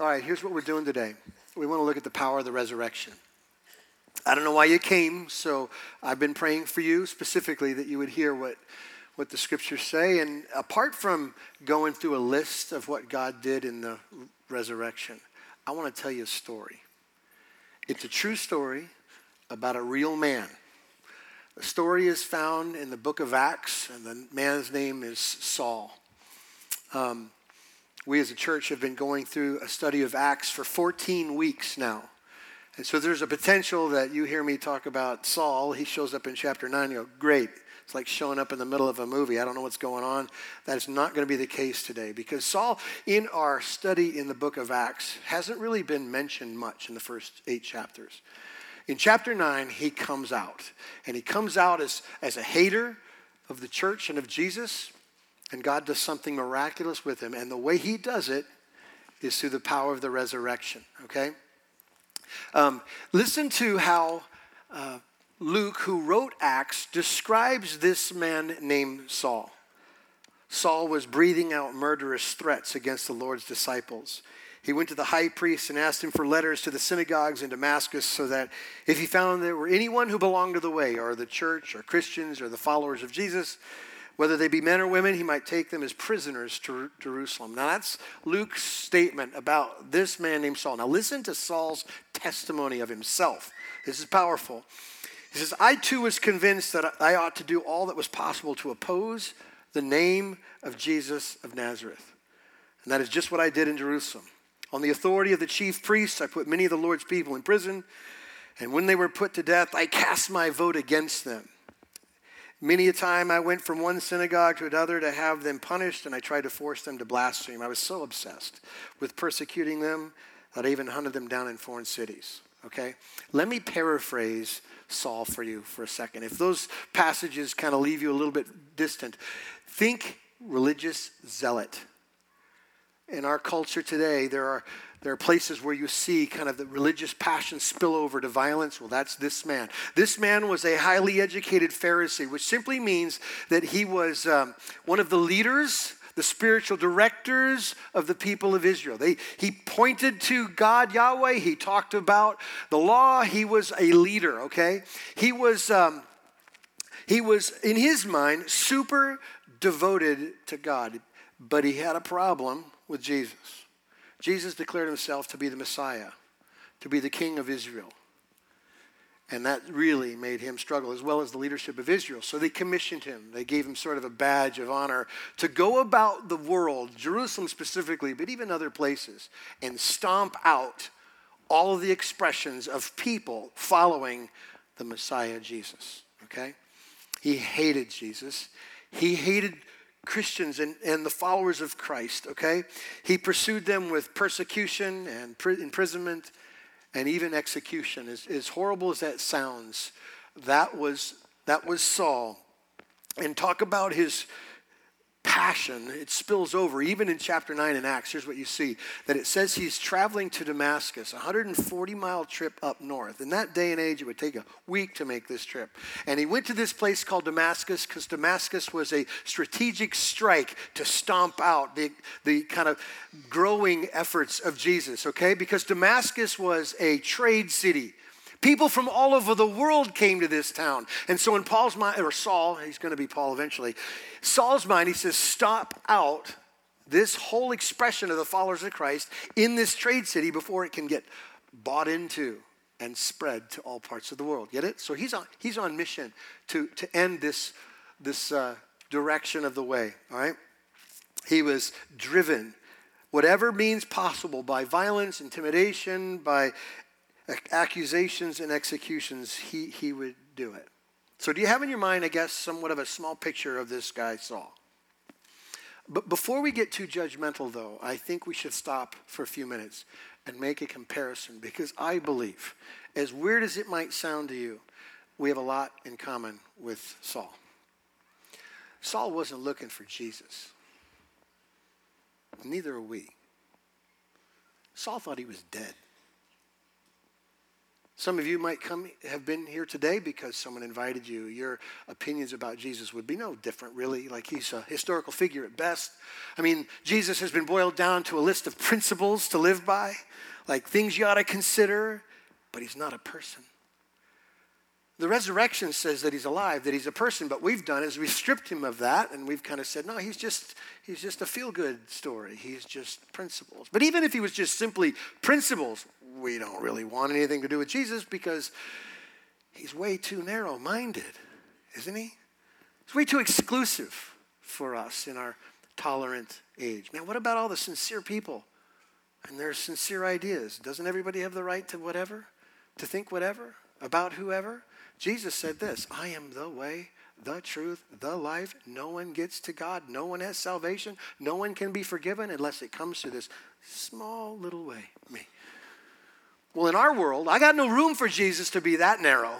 All right, here's what we're doing today. We want to look at the power of the resurrection. I don't know why you came, so I've been praying for you specifically that you would hear what, what the scriptures say. And apart from going through a list of what God did in the resurrection, I want to tell you a story. It's a true story about a real man. The story is found in the book of Acts, and the man's name is Saul. Um, we as a church have been going through a study of Acts for 14 weeks now. And so there's a potential that you hear me talk about Saul. He shows up in chapter 9. You go, great. It's like showing up in the middle of a movie. I don't know what's going on. That is not going to be the case today because Saul, in our study in the book of Acts, hasn't really been mentioned much in the first eight chapters. In chapter 9, he comes out. And he comes out as, as a hater of the church and of Jesus and God does something miraculous with him. And the way he does it is through the power of the resurrection, okay? Um, listen to how uh, Luke, who wrote Acts, describes this man named Saul. Saul was breathing out murderous threats against the Lord's disciples. He went to the high priest and asked him for letters to the synagogues in Damascus so that if he found there were anyone who belonged to the way, or the church, or Christians, or the followers of Jesus, whether they be men or women, he might take them as prisoners to Jerusalem. Now, that's Luke's statement about this man named Saul. Now, listen to Saul's testimony of himself. This is powerful. He says, I too was convinced that I ought to do all that was possible to oppose the name of Jesus of Nazareth. And that is just what I did in Jerusalem. On the authority of the chief priests, I put many of the Lord's people in prison. And when they were put to death, I cast my vote against them. Many a time I went from one synagogue to another to have them punished, and I tried to force them to blaspheme. I was so obsessed with persecuting them that I even hunted them down in foreign cities. Okay? Let me paraphrase Saul for you for a second. If those passages kind of leave you a little bit distant, think religious zealot. In our culture today, there are there are places where you see kind of the religious passion spill over to violence. Well, that's this man. This man was a highly educated Pharisee, which simply means that he was um, one of the leaders, the spiritual directors of the people of Israel. They, he pointed to God, Yahweh. He talked about the law. He was a leader, okay? He was, um, he was in his mind, super devoted to God, but he had a problem with Jesus. Jesus declared himself to be the Messiah, to be the King of Israel. And that really made him struggle, as well as the leadership of Israel. So they commissioned him. They gave him sort of a badge of honor to go about the world, Jerusalem specifically, but even other places, and stomp out all of the expressions of people following the Messiah Jesus. Okay? He hated Jesus. He hated Christians and, and the followers of Christ, okay? He pursued them with persecution and imprisonment and even execution. As, as horrible as that sounds, that was, that was Saul. And talk about his passion, it spills over. Even in chapter 9 in Acts, here's what you see that it says he's traveling to Damascus, a 140 mile trip up north. In that day and age, it would take a week to make this trip. And he went to this place called Damascus because Damascus was a strategic strike to stomp out the, the kind of growing efforts of Jesus, okay? Because Damascus was a trade city. People from all over the world came to this town. And so in Paul's mind, or Saul, he's going to be Paul eventually, Saul's mind, he says, stop out this whole expression of the followers of Christ in this trade city before it can get bought into and spread to all parts of the world. Get it? So he's on, he's on mission to, to end this, this uh, direction of the way, all right? He was driven, whatever means possible, by violence, intimidation, by accusations and executions, he, he would do it. So, do you have in your mind, I guess, somewhat of a small picture of this guy, Saul? But before we get too judgmental, though, I think we should stop for a few minutes and make a comparison because I believe, as weird as it might sound to you, we have a lot in common with Saul. Saul wasn't looking for Jesus, neither are we. Saul thought he was dead. Some of you might come have been here today because someone invited you. Your opinions about Jesus would be no different, really. Like he's a historical figure at best. I mean, Jesus has been boiled down to a list of principles to live by, like things you ought to consider, but he's not a person. The resurrection says that he's alive, that he's a person, but we've done is we've stripped him of that and we've kind of said, no, he's just he's just a feel-good story. He's just principles. But even if he was just simply principles, we don't really want anything to do with Jesus because he's way too narrow-minded, isn't he? He's way too exclusive for us in our tolerant age. Now, what about all the sincere people and their sincere ideas? Doesn't everybody have the right to whatever? To think whatever about whoever? Jesus said this I am the way, the truth, the life. No one gets to God. No one has salvation. No one can be forgiven unless it comes to this small little way, me. Well, in our world, I got no room for Jesus to be that narrow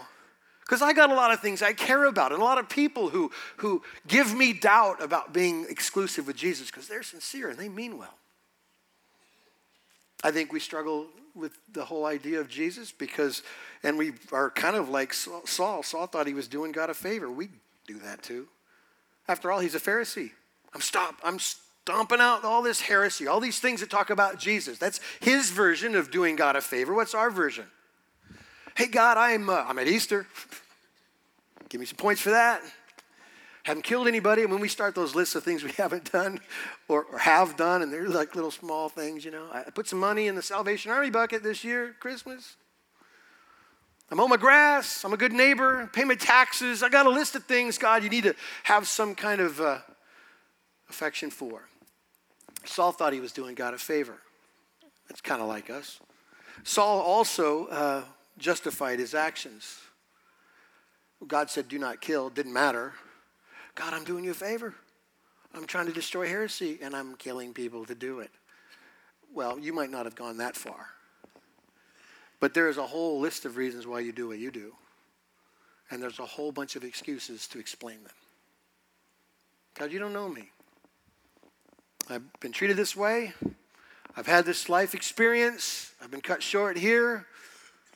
because I got a lot of things I care about and a lot of people who, who give me doubt about being exclusive with Jesus because they're sincere and they mean well. I think we struggle with the whole idea of Jesus because, and we are kind of like Saul. Saul thought he was doing God a favor. We do that too. After all, he's a Pharisee. I'm stop. I'm stomping out all this heresy, all these things that talk about Jesus. That's his version of doing God a favor. What's our version? Hey God, I'm uh, I'm at Easter. Give me some points for that haven't killed anybody. And when we start those lists of things we haven't done or, or, have done, and they're like little small things, you know. I put some money in the Salvation Army bucket this year, Christmas. I mow my grass. I'm a good neighbor. Pay my taxes. I got a list of things, God, you need to have some kind of uh, affection for. Saul thought he was doing God a favor. That's kind of like us. Saul also uh, justified his actions. God said, Do not kill. Didn't matter. God, I'm doing you a favor. I'm trying to destroy heresy and I'm killing people to do it. Well, you might not have gone that far. But there is a whole list of reasons why you do what you do. And there's a whole bunch of excuses to explain them. God, you don't know me. I've been treated this way. I've had this life experience. I've been cut short here.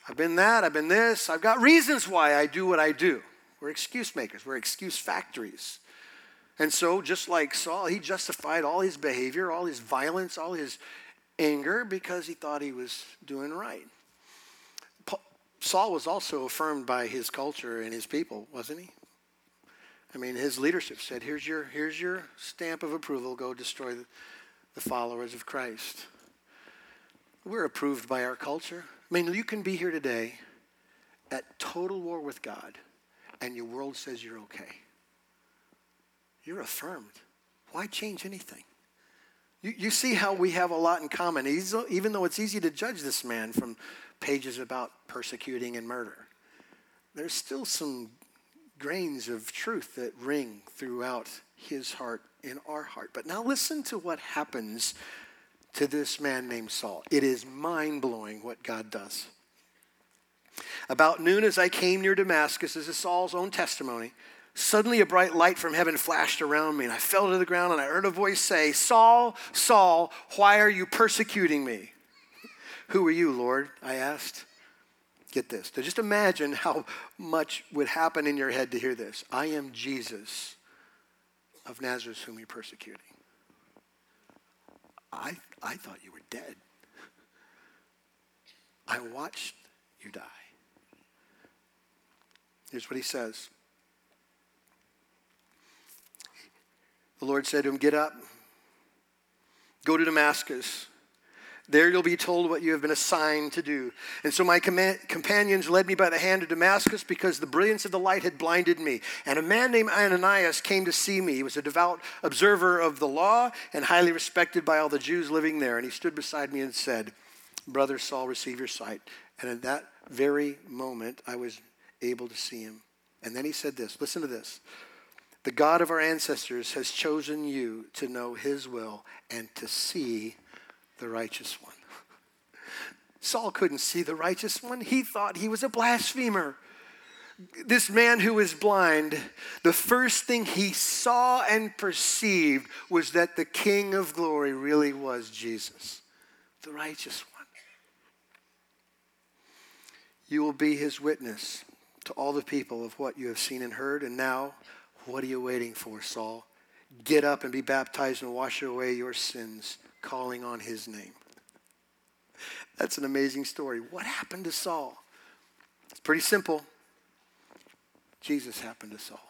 I've been that. I've been this. I've got reasons why I do what I do. We're excuse makers, we're excuse factories. And so, just like Saul, he justified all his behavior, all his violence, all his anger because he thought he was doing right. Saul was also affirmed by his culture and his people, wasn't he? I mean, his leadership said, here's your, here's your stamp of approval, go destroy the, the followers of Christ. We're approved by our culture. I mean, you can be here today at total war with God and your world says you're okay. You're affirmed. Why change anything? You, you see how we have a lot in common, even though it's easy to judge this man from pages about persecuting and murder. There's still some grains of truth that ring throughout his heart in our heart. But now listen to what happens to this man named Saul. It is mind blowing what God does. About noon, as I came near Damascus, this is Saul's own testimony, suddenly a bright light from heaven flashed around me, and I fell to the ground, and I heard a voice say, Saul, Saul, why are you persecuting me? Who are you, Lord? I asked. Get this. To just imagine how much would happen in your head to hear this. I am Jesus of Nazareth, whom you're persecuting. I, I thought you were dead. I watched you die. Here's what he says The Lord said to him, Get up, go to Damascus. There you'll be told what you have been assigned to do. And so my com- companions led me by the hand to Damascus because the brilliance of the light had blinded me. And a man named Ananias came to see me. He was a devout observer of the law and highly respected by all the Jews living there. And he stood beside me and said, Brother Saul, receive your sight. And at that very moment, I was able to see him. And then he said this listen to this. The God of our ancestors has chosen you to know his will and to see the righteous one. Saul couldn't see the righteous one. He thought he was a blasphemer. This man who was blind, the first thing he saw and perceived was that the King of glory really was Jesus, the righteous one. you will be his witness to all the people of what you have seen and heard. And now, what are you waiting for, Saul? Get up and be baptized and wash away your sins, calling on his name. That's an amazing story. What happened to Saul? It's pretty simple. Jesus happened to Saul.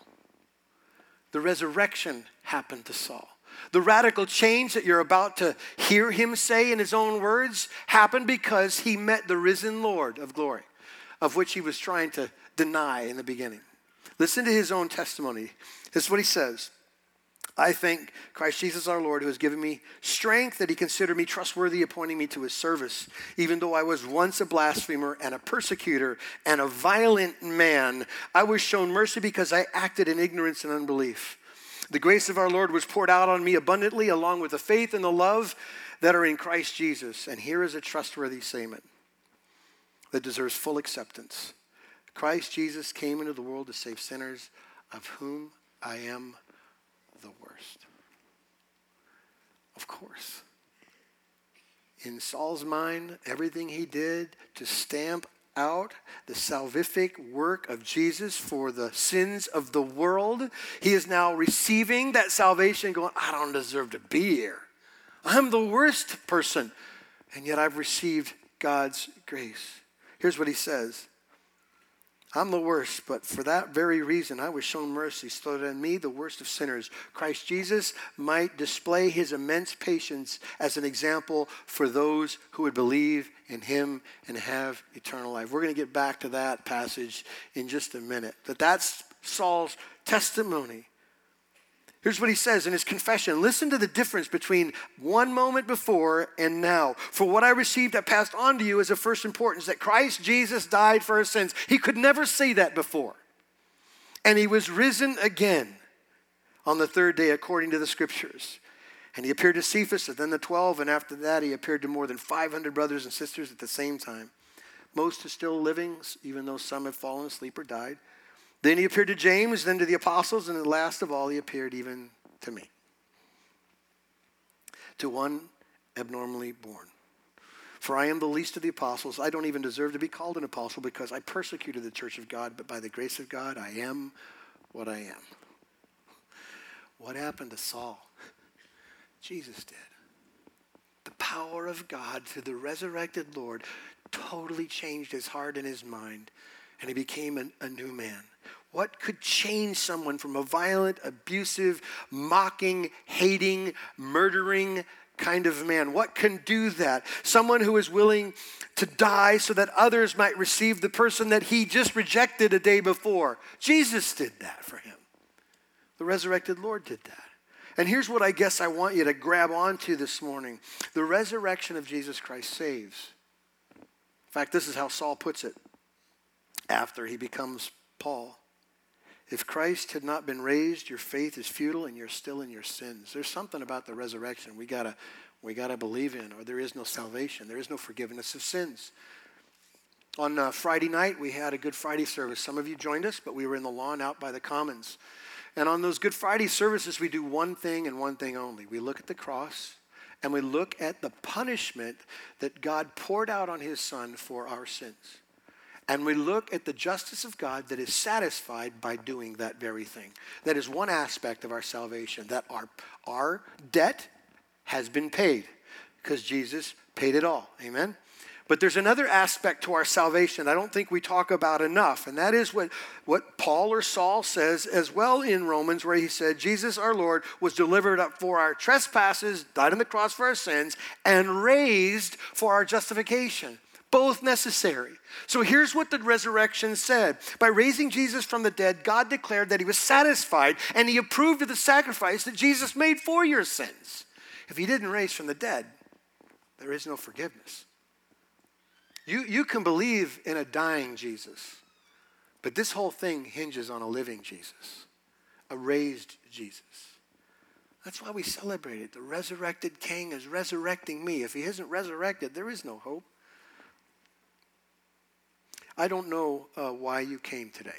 The resurrection happened to Saul. The radical change that you're about to hear him say in his own words happened because he met the risen Lord of glory, of which he was trying to deny in the beginning. Listen to his own testimony. This is what he says. I thank Christ Jesus our Lord, who has given me strength that he considered me trustworthy, appointing me to his service, even though I was once a blasphemer and a persecutor and a violent man. I was shown mercy because I acted in ignorance and unbelief. The grace of our Lord was poured out on me abundantly, along with the faith and the love that are in Christ Jesus. And here is a trustworthy statement that deserves full acceptance Christ Jesus came into the world to save sinners, of whom I am the worst. Of course. In Saul's mind, everything he did to stamp out the salvific work of Jesus for the sins of the world, he is now receiving that salvation, going, I don't deserve to be here. I'm the worst person, and yet I've received God's grace. Here's what he says I'm the worst, but for that very reason I was shown mercy, so that in me, the worst of sinners, Christ Jesus might display his immense patience as an example for those who would believe in him and have eternal life. We're going to get back to that passage in just a minute. But that's Saul's testimony Here's what he says in his confession. Listen to the difference between one moment before and now. For what I received, I passed on to you as of first importance that Christ Jesus died for our sins. He could never say that before. And he was risen again on the third day, according to the scriptures. And he appeared to Cephas and then the 12, and after that, he appeared to more than 500 brothers and sisters at the same time. Most are still living, even though some have fallen asleep or died. Then he appeared to James, then to the apostles, and last of all, he appeared even to me, to one abnormally born. For I am the least of the apostles. I don't even deserve to be called an apostle because I persecuted the church of God, but by the grace of God, I am what I am. What happened to Saul? Jesus did. The power of God through the resurrected Lord totally changed his heart and his mind, and he became a, a new man. What could change someone from a violent, abusive, mocking, hating, murdering kind of man? What can do that? Someone who is willing to die so that others might receive the person that he just rejected a day before. Jesus did that for him. The resurrected Lord did that. And here's what I guess I want you to grab onto this morning the resurrection of Jesus Christ saves. In fact, this is how Saul puts it after he becomes Paul. If Christ had not been raised, your faith is futile and you're still in your sins. There's something about the resurrection we gotta we gotta believe in, or there is no salvation. There is no forgiveness of sins. On uh, Friday night, we had a Good Friday service. Some of you joined us, but we were in the lawn out by the Commons. And on those Good Friday services, we do one thing and one thing only. We look at the cross and we look at the punishment that God poured out on his son for our sins. And we look at the justice of God that is satisfied by doing that very thing. That is one aspect of our salvation, that our, our debt has been paid because Jesus paid it all. Amen? But there's another aspect to our salvation I don't think we talk about enough, and that is what, what Paul or Saul says as well in Romans, where he said, Jesus our Lord was delivered up for our trespasses, died on the cross for our sins, and raised for our justification both necessary. So here's what the resurrection said. By raising Jesus from the dead, God declared that he was satisfied and he approved of the sacrifice that Jesus made for your sins. If he didn't raise from the dead, there is no forgiveness. You, you can believe in a dying Jesus, but this whole thing hinges on a living Jesus, a raised Jesus. That's why we celebrate it. The resurrected king is resurrecting me. If he isn't resurrected, there is no hope. I don't know uh, why you came today.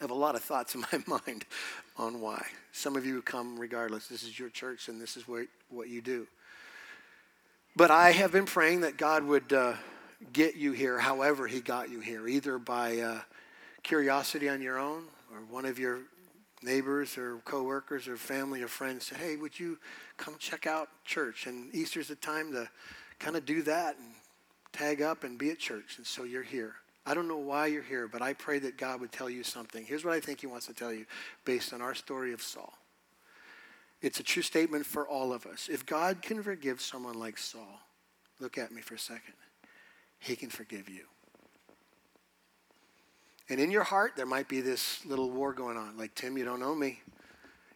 I have a lot of thoughts in my mind on why. Some of you come regardless. This is your church and this is what, what you do. But I have been praying that God would uh, get you here however He got you here, either by uh, curiosity on your own or one of your neighbors or coworkers or family or friends say, hey, would you come check out church? And Easter's a time to kind of do that and tag up and be at church. And so you're here. I don't know why you're here, but I pray that God would tell you something. Here's what I think He wants to tell you based on our story of Saul. It's a true statement for all of us. If God can forgive someone like Saul, look at me for a second, He can forgive you. And in your heart, there might be this little war going on. Like, Tim, you don't know me.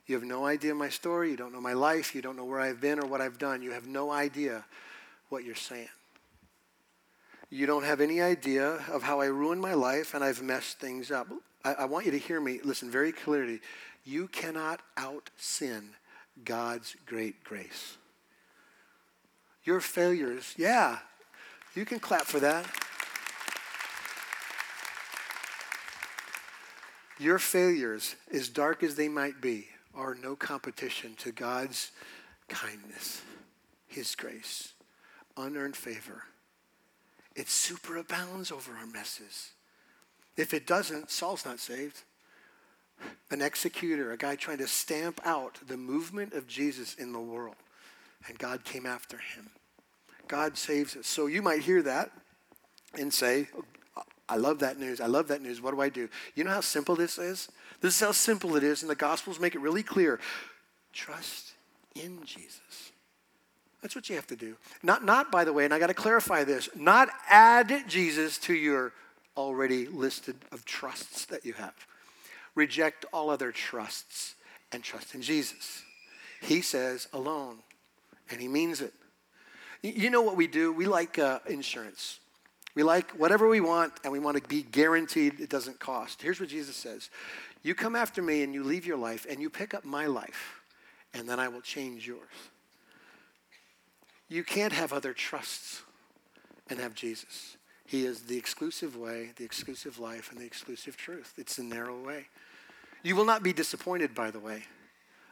You have no idea my story. You don't know my life. You don't know where I've been or what I've done. You have no idea what you're saying. You don't have any idea of how I ruined my life and I've messed things up. I, I want you to hear me, listen very clearly. You cannot out sin God's great grace. Your failures, yeah, you can clap for that. Your failures, as dark as they might be, are no competition to God's kindness, His grace, unearned favor. It superabounds over our messes. If it doesn't, Saul's not saved. An executor, a guy trying to stamp out the movement of Jesus in the world. And God came after him. God saves us. So you might hear that and say, oh, I love that news. I love that news. What do I do? You know how simple this is? This is how simple it is, and the Gospels make it really clear. Trust in Jesus. That's what you have to do. Not, not by the way, and I got to clarify this, not add Jesus to your already listed of trusts that you have. Reject all other trusts and trust in Jesus. He says alone, and he means it. You know what we do? We like uh, insurance. We like whatever we want, and we want to be guaranteed it doesn't cost. Here's what Jesus says You come after me, and you leave your life, and you pick up my life, and then I will change yours. You can't have other trusts and have Jesus. He is the exclusive way, the exclusive life, and the exclusive truth. It's the narrow way. You will not be disappointed, by the way.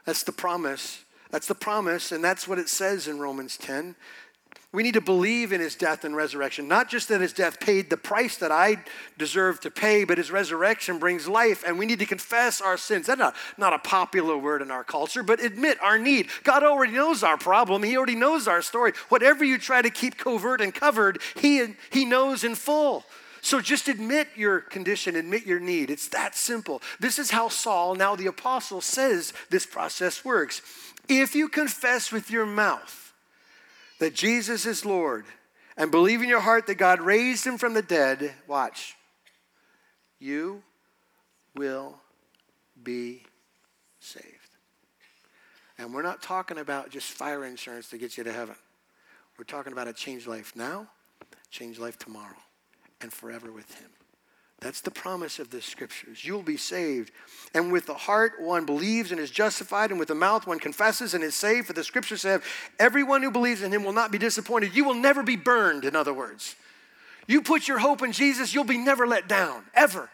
That's the promise. That's the promise, and that's what it says in Romans 10 we need to believe in his death and resurrection. Not just that his death paid the price that I deserve to pay, but his resurrection brings life. And we need to confess our sins. That's not, not a popular word in our culture, but admit our need. God already knows our problem, He already knows our story. Whatever you try to keep covert and covered, He, he knows in full. So just admit your condition, admit your need. It's that simple. This is how Saul, now the apostle, says this process works. If you confess with your mouth, that Jesus is Lord and believe in your heart that God raised him from the dead, watch, you will be saved. And we're not talking about just fire insurance to get you to heaven. We're talking about a changed life now, change life tomorrow, and forever with him. That's the promise of the scriptures. You'll be saved. And with the heart one believes and is justified, and with the mouth one confesses and is saved. For the scriptures say, everyone who believes in him will not be disappointed. You will never be burned, in other words. You put your hope in Jesus, you'll be never let down, ever.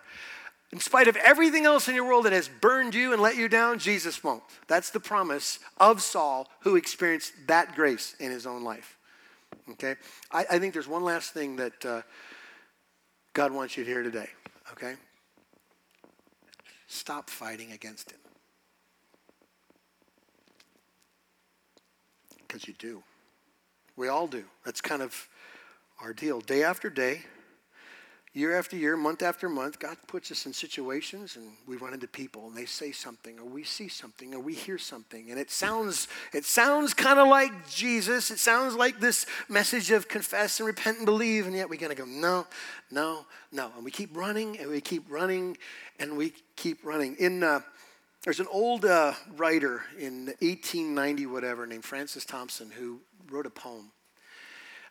In spite of everything else in your world that has burned you and let you down, Jesus won't. That's the promise of Saul, who experienced that grace in his own life. Okay? I, I think there's one last thing that uh, God wants you to hear today okay? Stop fighting against Him. Because you do. We all do. That's kind of our deal. Day after day, year after year, month after month, God puts us in situations and we run into people and they say something or we see something or we hear something and it sounds it sounds kind of like Jesus. It sounds like this message of confess and repent and believe and yet we got to go no, no, no. And we keep running and we keep running and we keep running. In uh, there's an old uh, writer in 1890 whatever named Francis Thompson who wrote a poem.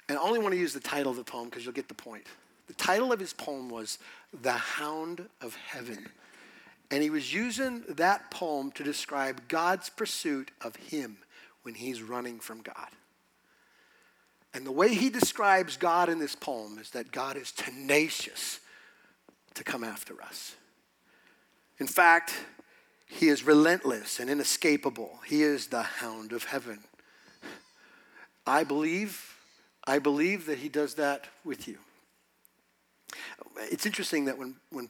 And I only want to use the title of the poem because you'll get the point. The title of his poem was The Hound of Heaven. And he was using that poem to describe God's pursuit of him when he's running from God. And the way he describes God in this poem is that God is tenacious to come after us. In fact, he is relentless and inescapable. He is the hound of heaven. I believe, I believe that he does that with you It's interesting that when, when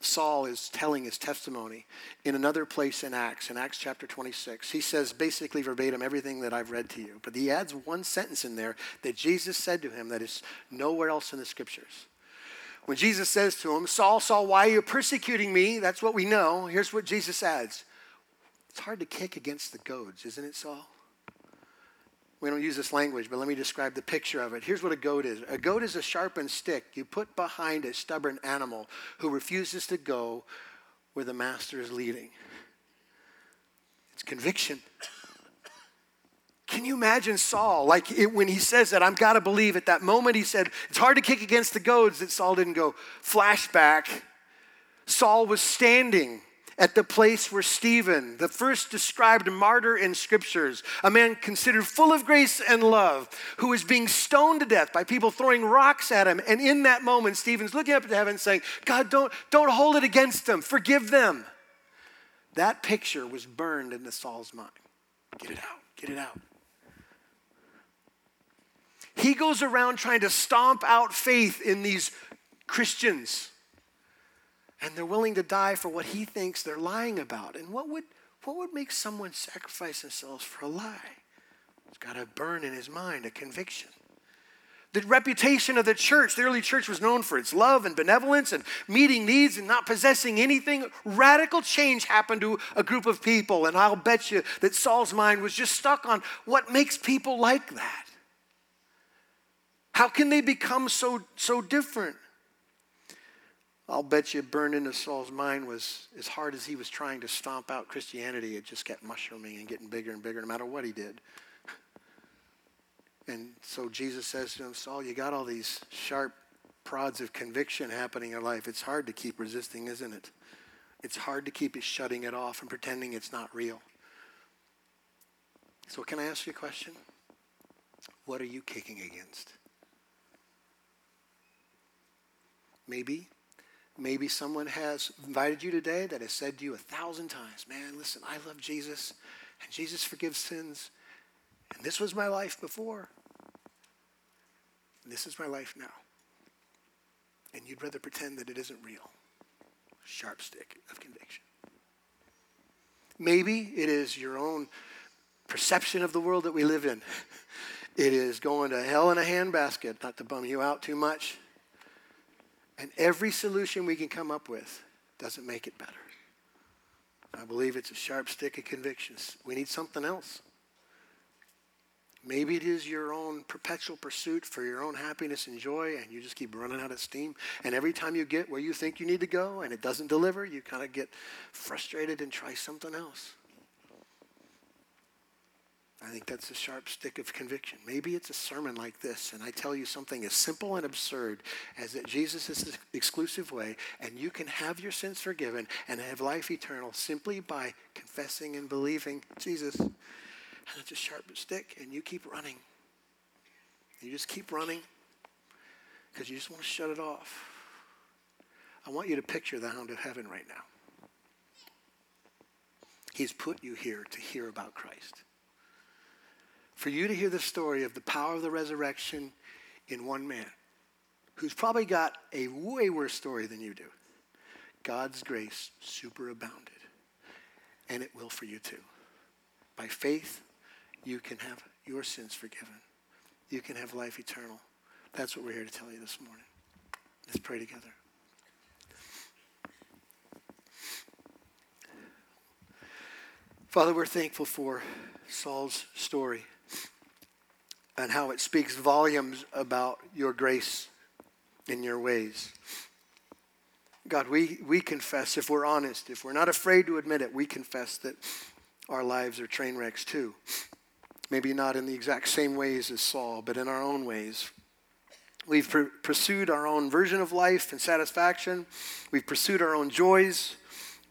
Saul is telling his testimony in another place in Acts, in Acts chapter 26. He says basically verbatim everything that I've read to you. But he adds one sentence in there that Jesus said to him that is nowhere else in the scriptures. When Jesus says to him, Saul, Saul, why are you persecuting me? That's what we know. Here's what Jesus adds It's hard to kick against the goads, isn't it, Saul? We don't use this language, but let me describe the picture of it. Here's what a goad is a goad is a sharpened stick you put behind a stubborn animal who refuses to go where the master is leading. It's conviction. Can you imagine Saul? Like it, when he says that, I've got to believe at that moment he said, it's hard to kick against the goads that Saul didn't go. Flashback. Saul was standing at the place where Stephen, the first described martyr in scriptures, a man considered full of grace and love, who was being stoned to death by people throwing rocks at him. And in that moment, Stephen's looking up to heaven saying, God, don't, don't hold it against them, forgive them. That picture was burned into Saul's mind. Get it out, get it out. He goes around trying to stomp out faith in these Christians and they're willing to die for what he thinks they're lying about. And what would, what would make someone sacrifice themselves for a lie? It's got to burn in his mind a conviction. The reputation of the church, the early church was known for its love and benevolence and meeting needs and not possessing anything. Radical change happened to a group of people, and I'll bet you that Saul's mind was just stuck on what makes people like that. How can they become so, so different? I'll bet you burned into Saul's mind was as hard as he was trying to stomp out Christianity, it just kept mushrooming and getting bigger and bigger no matter what he did. And so Jesus says to him, Saul, you got all these sharp prods of conviction happening in your life. It's hard to keep resisting, isn't it? It's hard to keep shutting it off and pretending it's not real. So, can I ask you a question? What are you kicking against? Maybe Maybe someone has invited you today that has said to you a thousand times, Man, listen, I love Jesus, and Jesus forgives sins, and this was my life before. This is my life now. And you'd rather pretend that it isn't real. Sharp stick of conviction. Maybe it is your own perception of the world that we live in. It is going to hell in a handbasket, not to bum you out too much. And every solution we can come up with doesn't make it better. I believe it's a sharp stick of convictions. We need something else. Maybe it is your own perpetual pursuit for your own happiness and joy, and you just keep running out of steam. And every time you get where you think you need to go and it doesn't deliver, you kind of get frustrated and try something else. I think that's a sharp stick of conviction. Maybe it's a sermon like this, and I tell you something as simple and absurd as that Jesus is the exclusive way, and you can have your sins forgiven and have life eternal simply by confessing and believing Jesus. And it's a sharp stick, and you keep running. You just keep running because you just want to shut it off. I want you to picture the hound of heaven right now. He's put you here to hear about Christ for you to hear the story of the power of the resurrection in one man who's probably got a way worse story than you do. God's grace superabounded, and it will for you too. By faith, you can have your sins forgiven. You can have life eternal. That's what we're here to tell you this morning. Let's pray together. Father, we're thankful for Saul's story and how it speaks volumes about your grace in your ways. God, we, we confess, if we're honest, if we're not afraid to admit it, we confess that our lives are train wrecks too. Maybe not in the exact same ways as Saul, but in our own ways. We've pr- pursued our own version of life and satisfaction. We've pursued our own joys.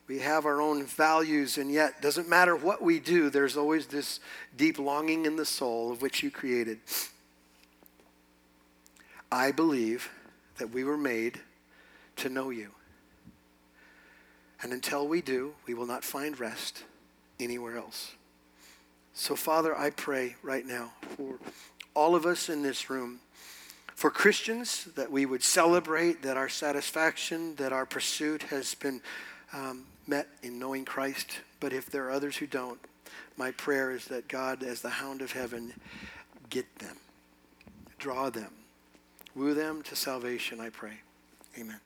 We have our own values, and yet, doesn't matter what we do, there's always this deep longing in the soul of which you created. I believe that we were made to know you. And until we do, we will not find rest anywhere else. So, Father, I pray right now for all of us in this room for Christians, that we would celebrate that our satisfaction, that our pursuit has been um, met in knowing Christ. But if there are others who don't, my prayer is that God, as the hound of heaven, get them, draw them, woo them to salvation, I pray. Amen.